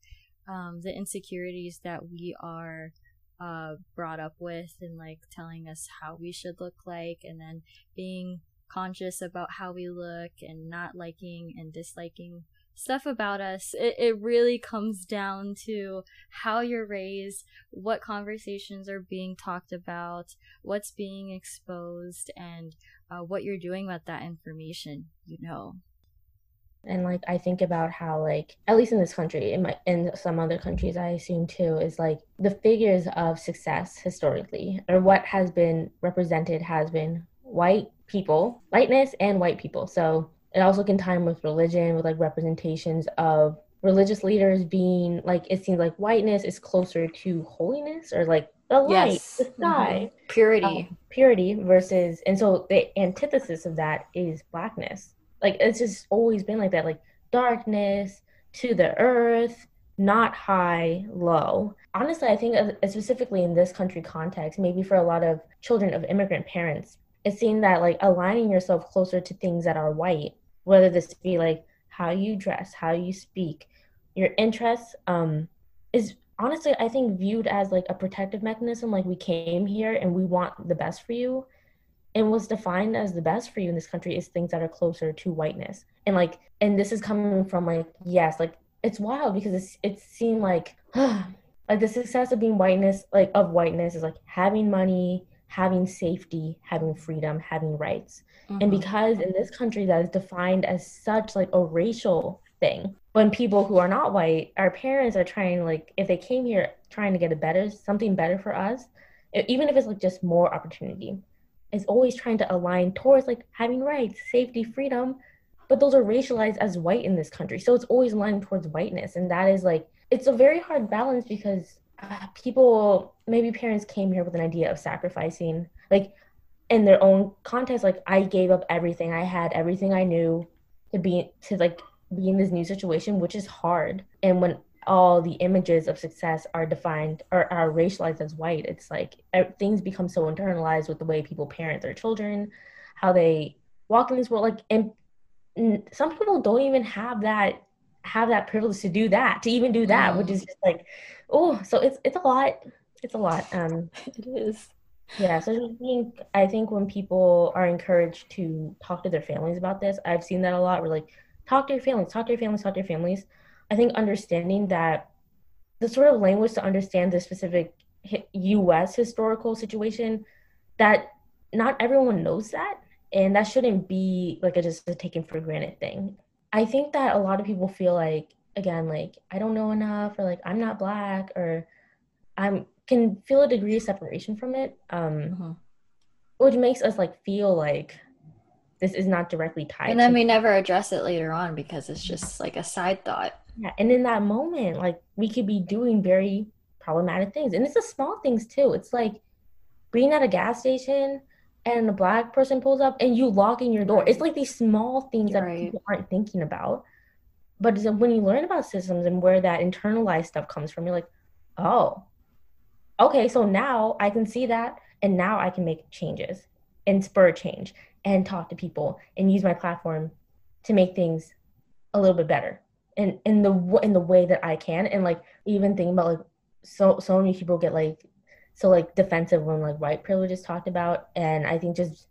um, the insecurities that we are uh, brought up with and like telling us how we should look like and then being conscious about how we look and not liking and disliking stuff about us, it, it really comes down to how you're raised, what conversations are being talked about, what's being exposed, and uh, what you're doing with that information, you know. And like I think about how like at least in this country, in my in some other countries I assume too, is like the figures of success historically or what has been represented has been white people, whiteness and white people. So it also can time with religion, with like representations of religious leaders being like it seems like whiteness is closer to holiness or like the light, yes. the sky, mm-hmm. purity, um, purity versus, and so the antithesis of that is blackness. Like it's just always been like that, like darkness to the earth, not high, low. Honestly, I think uh, specifically in this country context, maybe for a lot of children of immigrant parents, it's seen that like aligning yourself closer to things that are white whether this be like how you dress, how you speak, your interests, um, is honestly I think viewed as like a protective mechanism. Like we came here and we want the best for you. And what's defined as the best for you in this country is things that are closer to whiteness. And like, and this is coming from like, yes, like it's wild because it's it seemed like <sighs> like the success of being whiteness, like of whiteness is like having money, having safety, having freedom, having rights. Mm-hmm. And because in this country that is defined as such like a racial thing, when people who are not white, our parents are trying like if they came here trying to get a better something better for us, even if it's like just more opportunity, is always trying to align towards like having rights, safety, freedom. But those are racialized as white in this country. So it's always aligned towards whiteness. And that is like it's a very hard balance because people maybe parents came here with an idea of sacrificing like in their own context like i gave up everything. I had everything i knew to be to like be in this new situation which is hard. And when all the images of success are defined or are racialized as white it's like things become so internalized with the way people parent their children how they walk in this world. Like and some people don't even have that have that privilege to do that to even do that mm. which is just like oh so it's it's a lot. It's a lot um <laughs> it is. yeah so i think i think when people are encouraged to talk to their families about this i've seen that a lot we're like talk to your families talk to your families talk to your families. I think understanding that the sort of language to understand the specific us historical situation that not everyone knows that and that shouldn't be like a just a taken for granted thing I think that a lot of people feel like again like I don't know enough or like I'm not black or I'm can feel a degree of separation from it um mm-hmm. which makes us like feel like this is not directly tied and then we never address it later on because it's just like a side thought yeah and in that moment like we could be doing very problematic things and it's the small things too it's like being at a gas station and a black person pulls up and you lock in your door. Right. It's like these small things that right. people aren't thinking about. But when you learn about systems and where that internalized stuff comes from, you're like, oh, okay, so now I can see that and now I can make changes and spur change and talk to people and use my platform to make things a little bit better and in the in the way that I can and like even thinking about like so so many people get like so like defensive when like white privilege is talked about. And i think just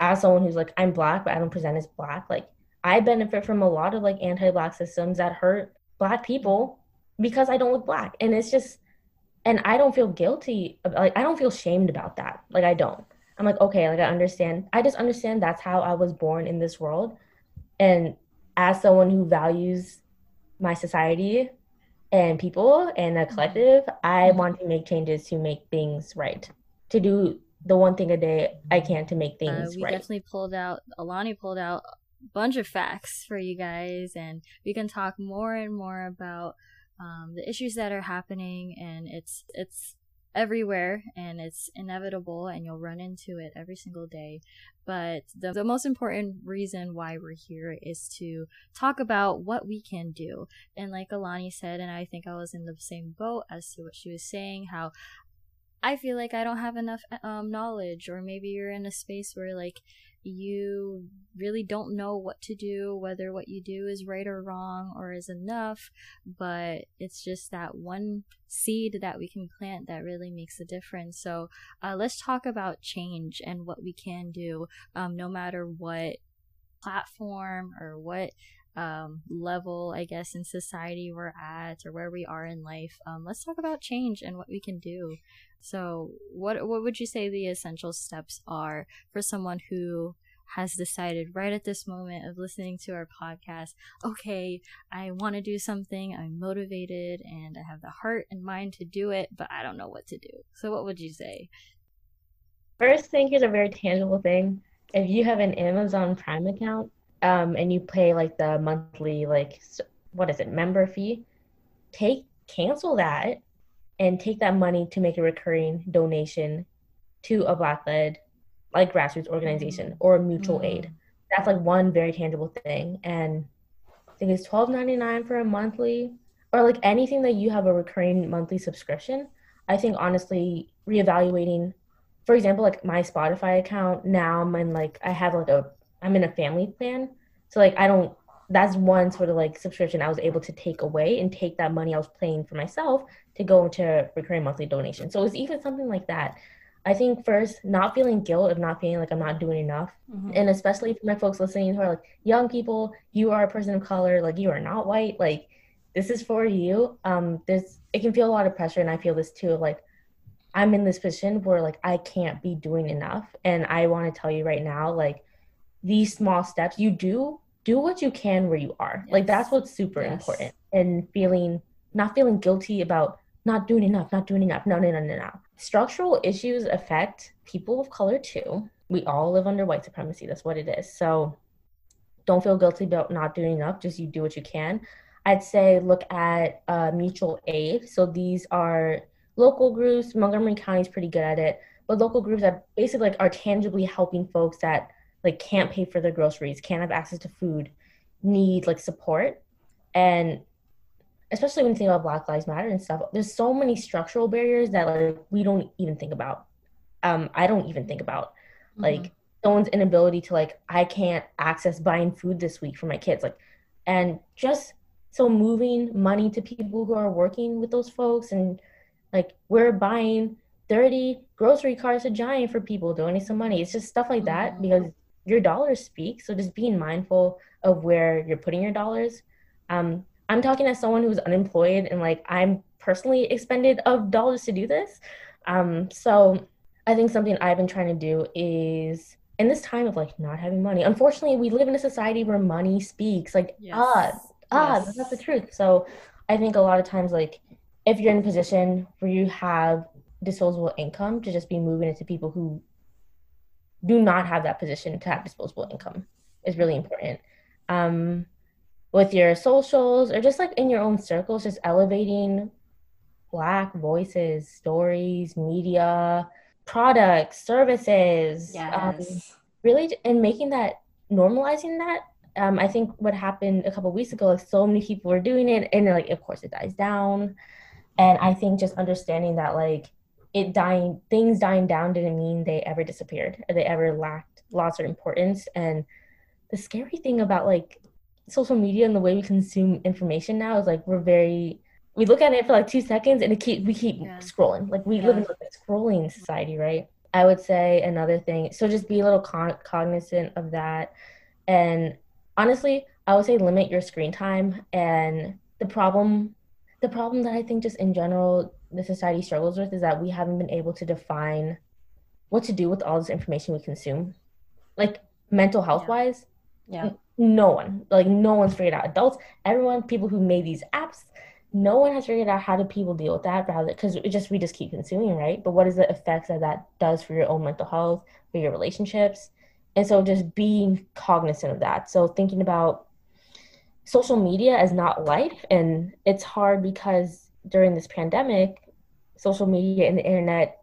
as someone who's like i'm black but i don't present as black like i benefit from a lot of like anti-black systems that hurt black people because i don't look black. And it's just and i don't feel guilty like i don't feel shamed about that. Like i don't. I'm like okay like i understand. I just understand that's how i was born in this world. And as someone who values my society and people and a mm-hmm. collective, I mm-hmm. want to make changes to make things right. To do the one thing a day I can to make uh, things uh, we right. definitely pulled out Alani pulled out a bunch of facts for you guys and we can talk more and more about um, the issues that are happening, and it's it's everywhere and it's inevitable and you'll run into it every single day. But the, the most important reason why we're here is to talk about what we can do. And like Alani said, and I think I was in the same boat as to what she was saying, how I feel like I don't have enough um, knowledge, or maybe you're in a space where like you really don't know what to do, whether what you do is right or wrong or is enough, but it's just that one seed that we can plant that really makes a difference. So uh, let's talk about change and what we can do, um, no matter what platform or what um, level, I guess, in society we're at or where we are in life. Um, let's talk about change and what we can do. So, what what would you say the essential steps are for someone who has decided right at this moment of listening to our podcast, okay, I want to do something, I'm motivated, and I have the heart and mind to do it, but I don't know what to do. So, what would you say? First thing, here's a very tangible thing. If you have an Amazon Prime account um, and you pay like the monthly, like, what is it, member fee, take cancel that and take that money to make a recurring donation to a black led like grassroots organization mm-hmm. or mutual mm. aid that's like one very tangible thing and i think it's $12.99 for a monthly or like anything that you have a recurring monthly subscription i think honestly reevaluating for example like my spotify account now i'm in like i have like a i'm in a family plan so like i don't that's one sort of like subscription I was able to take away and take that money I was paying for myself to go into recurring monthly donation. So it's even something like that. I think first, not feeling guilt of not feeling like I'm not doing enough. Mm-hmm. And especially for my folks listening who are like young people, you are a person of color, like you are not white, like this is for you. Um, this it can feel a lot of pressure and I feel this too, like I'm in this position where like I can't be doing enough. And I want to tell you right now, like these small steps, you do do what you can where you are. Yes. Like that's what's super yes. important. And feeling not feeling guilty about not doing enough, not doing enough. No, no, no, no, no. Structural issues affect people of color too. We all live under white supremacy. That's what it is. So don't feel guilty about not doing enough. Just you do what you can. I'd say look at uh, mutual aid. So these are local groups. Montgomery County is pretty good at it, but local groups that basically like are tangibly helping folks that like can't pay for their groceries, can't have access to food, need like support. And especially when you think about Black Lives Matter and stuff, there's so many structural barriers that like we don't even think about. Um, I don't even think about mm-hmm. like someone's inability to like I can't access buying food this week for my kids, like, and just so moving money to people who are working with those folks and like we're buying 30 grocery carts a giant for people donating some money. It's just stuff like that mm-hmm. because your dollars speak. So just being mindful of where you're putting your dollars. Um, I'm talking as someone who's unemployed and like I'm personally expended of dollars to do this. Um, so I think something I've been trying to do is in this time of like not having money. Unfortunately, we live in a society where money speaks. Like yes. ah ah, yes. that's the truth. So I think a lot of times like if you're in a position where you have disposable income to just be moving it to people who do not have that position to have disposable income is really important. Um, with your socials or just like in your own circles, just elevating Black voices, stories, media, products, services. Yes. Um, really, and making that, normalizing that. Um, I think what happened a couple weeks ago, like so many people were doing it, and like, of course, it dies down. And I think just understanding that, like, it dying things dying down didn't mean they ever disappeared or they ever lacked lots of importance. And the scary thing about like social media and the way we consume information now is like we're very we look at it for like two seconds and it keep we keep yeah. scrolling. Like we yeah. live in like a scrolling society right? I would say another thing so just be a little con- cognizant of that. And honestly i would say limit your screen time. And the problem the problem that i think just in general the society struggles with is that we haven't been able to define what to do with all this information we consume. Like mental health wise, yeah. no one, like no one's figured out. Adults, everyone, people who made these apps, no one has figured out how do people deal with that rather because it just we just keep consuming, right? But what is the effects that that does for your own mental health, for your relationships? And so just being cognizant of that. So thinking about social media is not life and it's hard because during this pandemic social media and the internet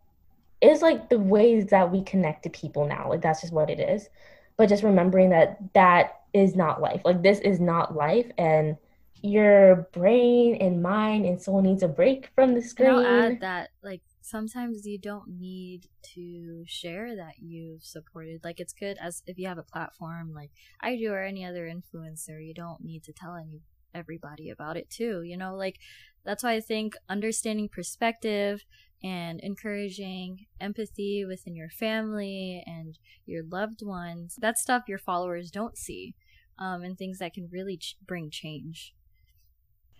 is like the ways that we connect to people now. Like that's just what it is. But just remembering that that is not life. Like this is not life and your brain and mind and soul needs a break from the screen and i'll add that like sometimes you don't need to share that you've supported. Like it's good as if you have a platform like I do or any other influencer, you don't need to tell any everybody about it too. You know, like that's why I think understanding perspective and encouraging empathy within your family and your loved ones, that stuff your followers don't see. Um, and things that can really ch- bring change.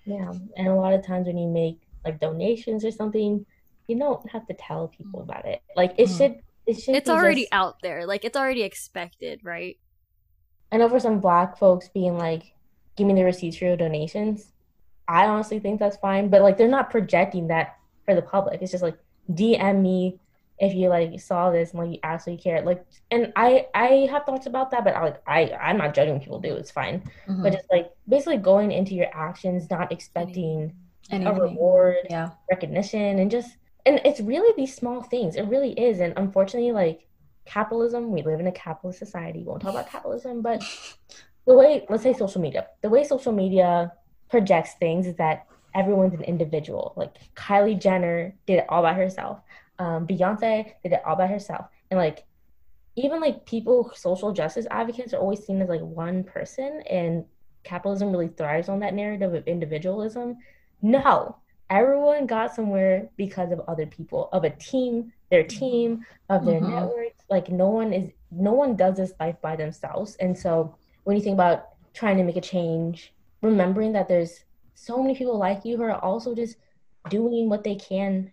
Yeah, and a lot of times when you make like donations or something, you don't have to tell people about it. Like it mm. should it should It's already just... out there. Like it's already expected, right? I know for some black folks being like, give me the receipts for your donations. I honestly think that's fine. But like they're not projecting that for the public. It's just like DM me if you like saw this and like you actually care. Like and I I have thoughts about that, but I like I I'm not judging people do, it's fine. Mm-hmm. But just like basically going into your actions, not expecting Anything. a reward, yeah. recognition, and just and it's really these small things. It really is. And unfortunately, like capitalism, we live in a capitalist society. We won't talk about capitalism, but <laughs> the way, let's say social media, the way social media projects things is that everyone's an individual. Like Kylie Jenner did it all by herself. Um, Beyonce did it all by herself. And like, even like people, social justice advocates are always seen as like one person, and capitalism really thrives on that narrative of individualism. No, everyone got somewhere because of other people, of a team, their team, of their mm-hmm. networks. Like no one is no one does this life by themselves. And so when you think about trying to make a change, remembering that there's so many people like you who are also just doing what they can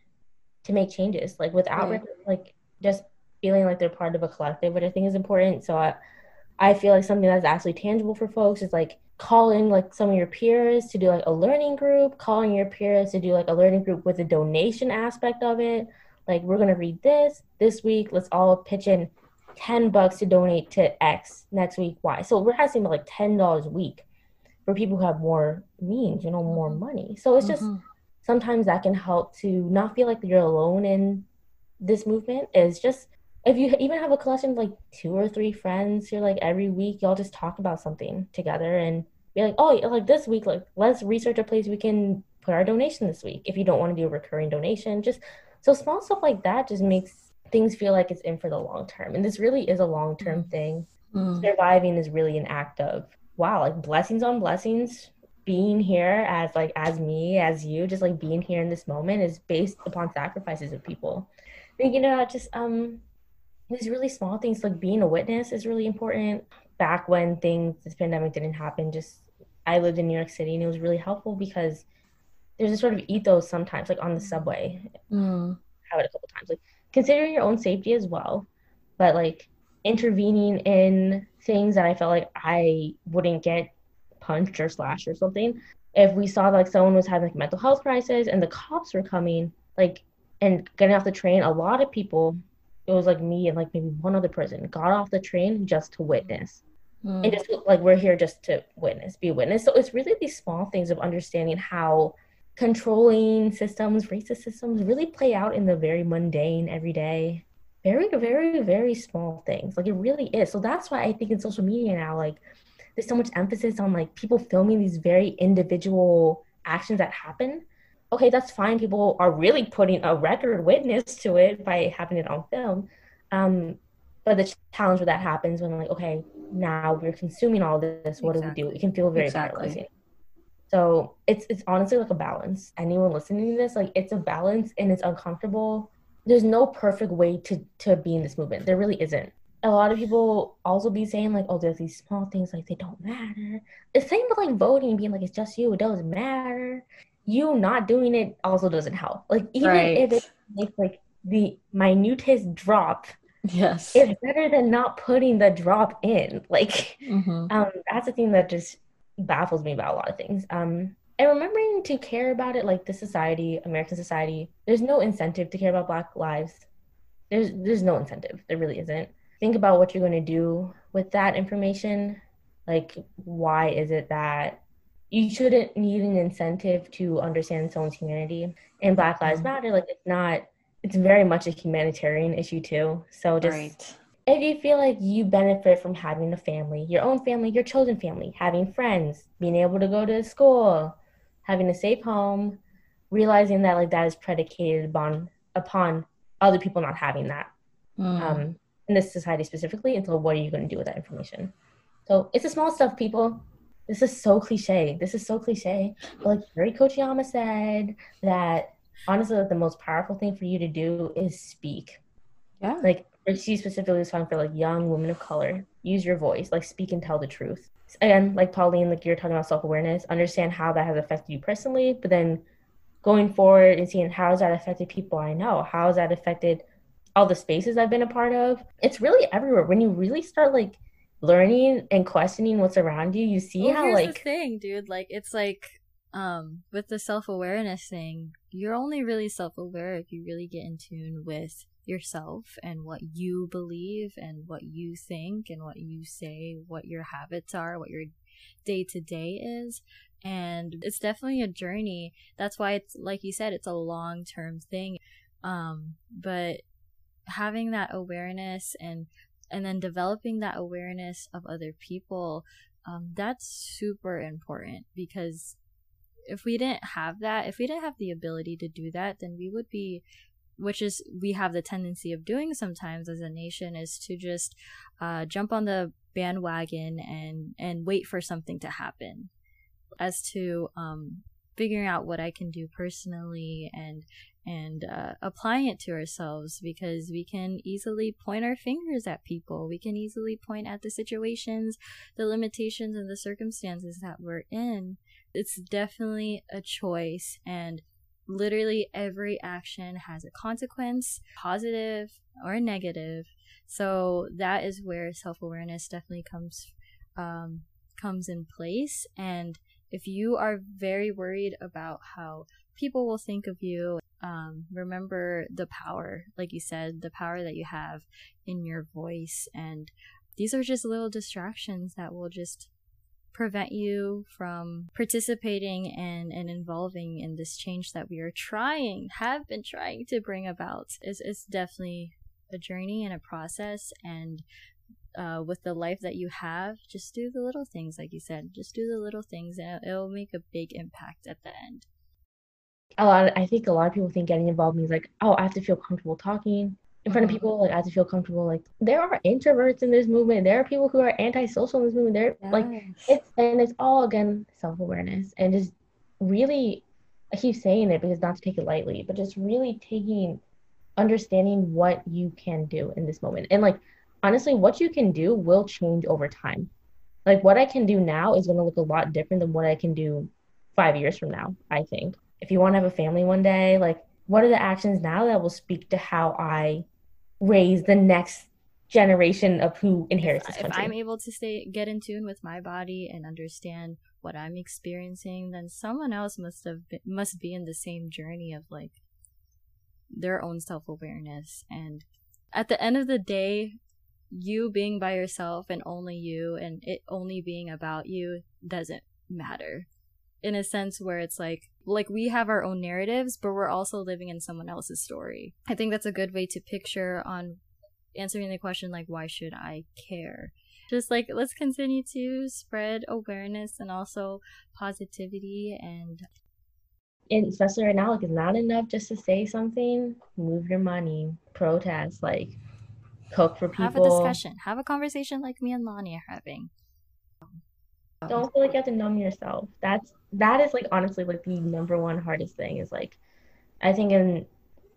to make changes, like without right. like just feeling like they're part of a collective, which I think is important. So I, I feel like something that's actually tangible for folks is like calling like some of your peers to do like a learning group, calling your peers to do like a learning group with a donation aspect of it. Like we're gonna read this this week. Let's all pitch in ten bucks to donate to X next week. Y. So we're asking about like ten dollars a week for people who have more means, you know, more mm-hmm. money. So it's just mm-hmm. sometimes that can help to not feel like you're alone in this movement. Is just if you even have a collection of like two or three friends you're like every week y'all just talk about something together and be like oh like this week like let's research a place we can put our donation this week if you don't want to do a recurring donation just so small stuff like that just makes things feel like it's in for the long term and this really is a long term mm. thing mm. surviving is really an act of wow like blessings on blessings being here as like as me as you just like being here in this moment is based upon sacrifices of people thinking about just um these really small things like being a witness is really important. Back when things this pandemic didn't happen just i lived in new york city and it was really helpful because there's a sort of ethos sometimes like on the subway. Mm. have it a couple times like considering your own safety as well but like intervening in things that i felt like i wouldn't get punched or slashed or something. If we saw like someone was having like mental health crisis and the cops were coming like and getting off the train a lot of people it was like me and like maybe one other person got off the train just to witness. Mm. And just like we're here just to witness, be a witness. So it's really these small things of understanding how controlling systems, racist systems really play out in the very mundane, everyday, very, very, very small things. Like it really is. So that's why I think in social media now, like there's so much emphasis on like people filming these very individual actions that happen okay, that's fine. People are really putting a record witness to it by having it on film. Um, but the challenge where that happens when like, okay, now we're consuming all this. What exactly. do we do? It can feel very exactly. paralyzing. So it's it's honestly like a balance. Anyone listening to this, like it's a balance and it's uncomfortable. There's no perfect way to to be in this movement. There really isn't. A lot of people also be saying like, oh, there's these small things like they don't matter. The same with like voting, being like it's just you, it doesn't matter you not doing it also doesn't help. Like even right. if it makes like the minutest drop, yes, it's better than not putting the drop in. Like mm-hmm. um, that's the thing that just baffles me about a lot of things. Um, and remembering to care about it, like the society, American society, there's no incentive to care about Black lives. There's there's no incentive. There really isn't. Think about what you're going to do with that information. Like, why is it that you shouldn't need an incentive to understand someone's humanity. And Black Lives mm-hmm. Matter, like it's not it's very much a humanitarian issue too. So just right. if you feel like you benefit from having a family, your own family, your chosen family, having friends, being able to go to school, having a safe home, realizing that like that is predicated upon upon other people not having that. Mm. Um, in this society specifically, and so what are you going to do with that information? So it's the small stuff, people. This is so cliche. This is so cliche. But like Yuri Kochiyama said that honestly like the most powerful thing for you to do is speak. Yeah. Like she specifically was talking for like young women of color. Use your voice, like speak and tell the truth. Again, like Pauline, like you're talking about self awareness, understand how that has affected you personally, but then going forward and seeing how has that affected people I know? How has that affected all the spaces I've been a part of? It's really everywhere. When you really start like learning and questioning what's around you, you see well, how like the thing, dude. Like it's like um with the self-awareness thing you're only really self-aware if you really get in tune with yourself and what you believe and what you think and what you say what your habits are what your day to day is and it's definitely a journey that's why it's like you said it's a long term thing um but having that awareness and and then developing that awareness of other people um, that's super important because if we didn't have that, if we didn't have the ability to do that, then we would be which is we have the tendency of doing sometimes as a nation is to just uh, jump on the bandwagon and and wait for something to happen. As to um, figuring out what i can do personally and and uh, applying it to ourselves because we can easily point our fingers at people. We can easily point at the situations the limitations and the circumstances that we're in. It's definitely a choice and literally every action has a consequence, positive or negative. So that is where self-awareness definitely comes um, comes in place. And if you are very worried about how people will think of you um, remember the power like you said the power that you have in your voice and these are just little distractions that will just prevent you from participating and, and involving in this change that we are trying, have been trying to bring about. Is it's definitely a journey and a process and uh, with the life that you have, just do the little things, like you said. Just do the little things, and it'll make a big impact at the end. A lot. Of, I think a lot of people think getting involved means like, oh, I have to feel comfortable talking in front of mm-hmm. people like I have to feel comfortable like there are introverts in this movement there are people who are antisocial in this movement there yes. like it's and it's all again self-awareness and just really I keep saying it because not to take it lightly but just really taking understanding what you can do in this moment and like honestly what you can do will change over time like what I can do now is going to look a lot different than what I can do 5 years from now I think if you want to have a family one day like what are the actions now that will speak to how I raise the next generation of who inherits this country. If I'm able to stay get in tune with my body and understand what I'm experiencing, then someone else must have been, must be in the same journey of like their own self-awareness and at the end of the day you being by yourself and only you and it only being about you doesn't matter in a sense where it's like like we have our own narratives but we're also living in someone else's story. I think that's a good way to picture on answering the question like why should i care? Just like let's continue to spread awareness and also positivity and and especially right now like it's not enough just to say something. Move your money protest like cook for people have a discussion. Have a conversation like me and lonnie are having don't feel like you have to numb yourself that's that is like honestly like the number one hardest thing is like I think in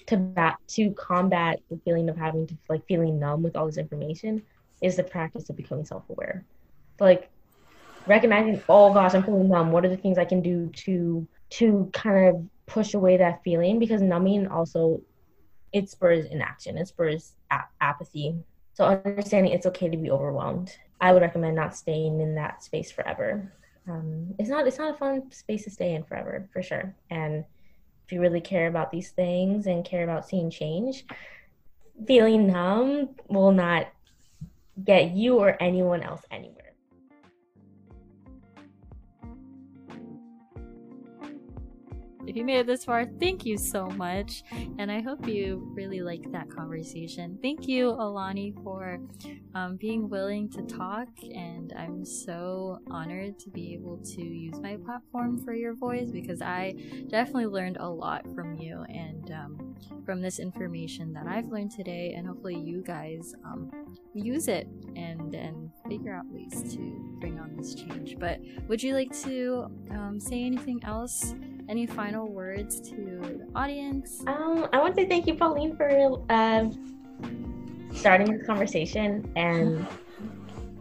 to bat to combat the feeling of having to like feeling numb with all this information is the practice of becoming self-aware. like recognizing, oh gosh, I'm feeling numb. What are the things I can do to to kind of push away that feeling? Because numbing also it spurs inaction. It spurs ap- apathy. So understanding it's okay to be overwhelmed. I would recommend not staying in that space forever. Um, it's not it's not a fun space to stay in forever for sure. And if you really care about these things and care about seeing change feeling numb will not get you or anyone else anywhere you made it this far, thank you so much. And I hope you really liked that conversation. Thank you, Alani, for um, being willing to talk. And I'm so honored to be able to use my platform for your voice because I definitely learned a lot from you and um, from this information that I've learned today. And hopefully, you guys um, use it and, and figure out ways to bring on this change. But would you like to um, say anything else? Any final words to the audience? Um, I want to say thank you, Pauline, for uh, starting this conversation. And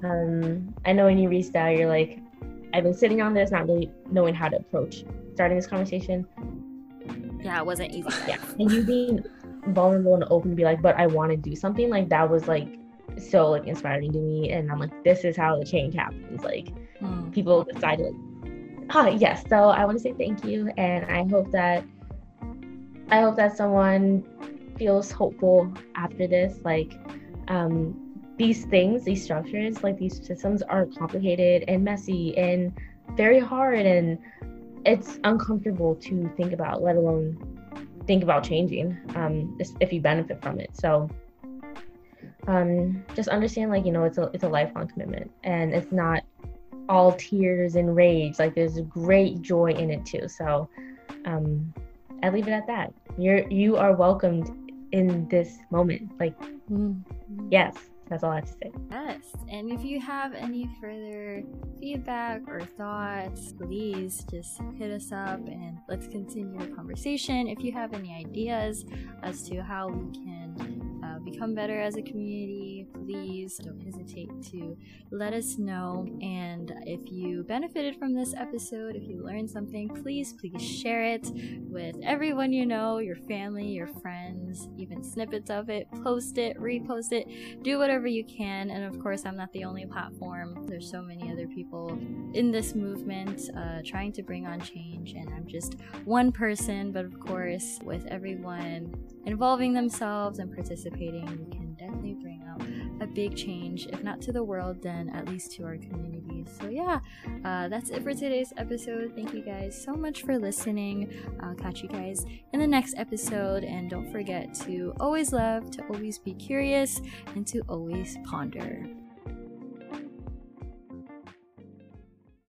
um, I know when you reached out, you're like, I've been sitting on this, not really knowing how to approach starting this conversation. Yeah, it wasn't easy. Yeah, and you being vulnerable and open to be like, but I want to do something like that was like so like inspiring to me and i'm like this is how the change happens like mm. people decide like ah yes so i want to say thank you and i hope that i hope that someone feels hopeful after this like um these things these structures like these systems are complicated and messy and very hard and it's uncomfortable to think about let alone think about changing um if you benefit from it. So um, just understand like you know it's a it's a lifelong commitment and it's not all tears and rage like there's great joy in it too so um i leave it at that you're you are welcomed in this moment like mm-hmm. yes that's all I have to say. Yes. And if you have any further feedback or thoughts, please just hit us up and let's continue the conversation. If you have any ideas as to how we can become better as a community, please don't hesitate to let us know. And if you benefited from this episode, if you learned something, please, please share it with everyone you know, your family, your friends, even snippets of it. Post it, repost it, do whatever you can. And of course, I'm not the only platform, there's so many other people in this movement uh, trying to bring on change. And I'm just one person, but of course, with everyone involving themselves and participating, we can definitely bring out a big change, if not to the world, then at least to our community. So, yeah, uh, that's it for today's episode. Thank you guys so much for listening. I'll catch you guys in the next episode. And don't forget to always love, to always be curious, and to always ponder.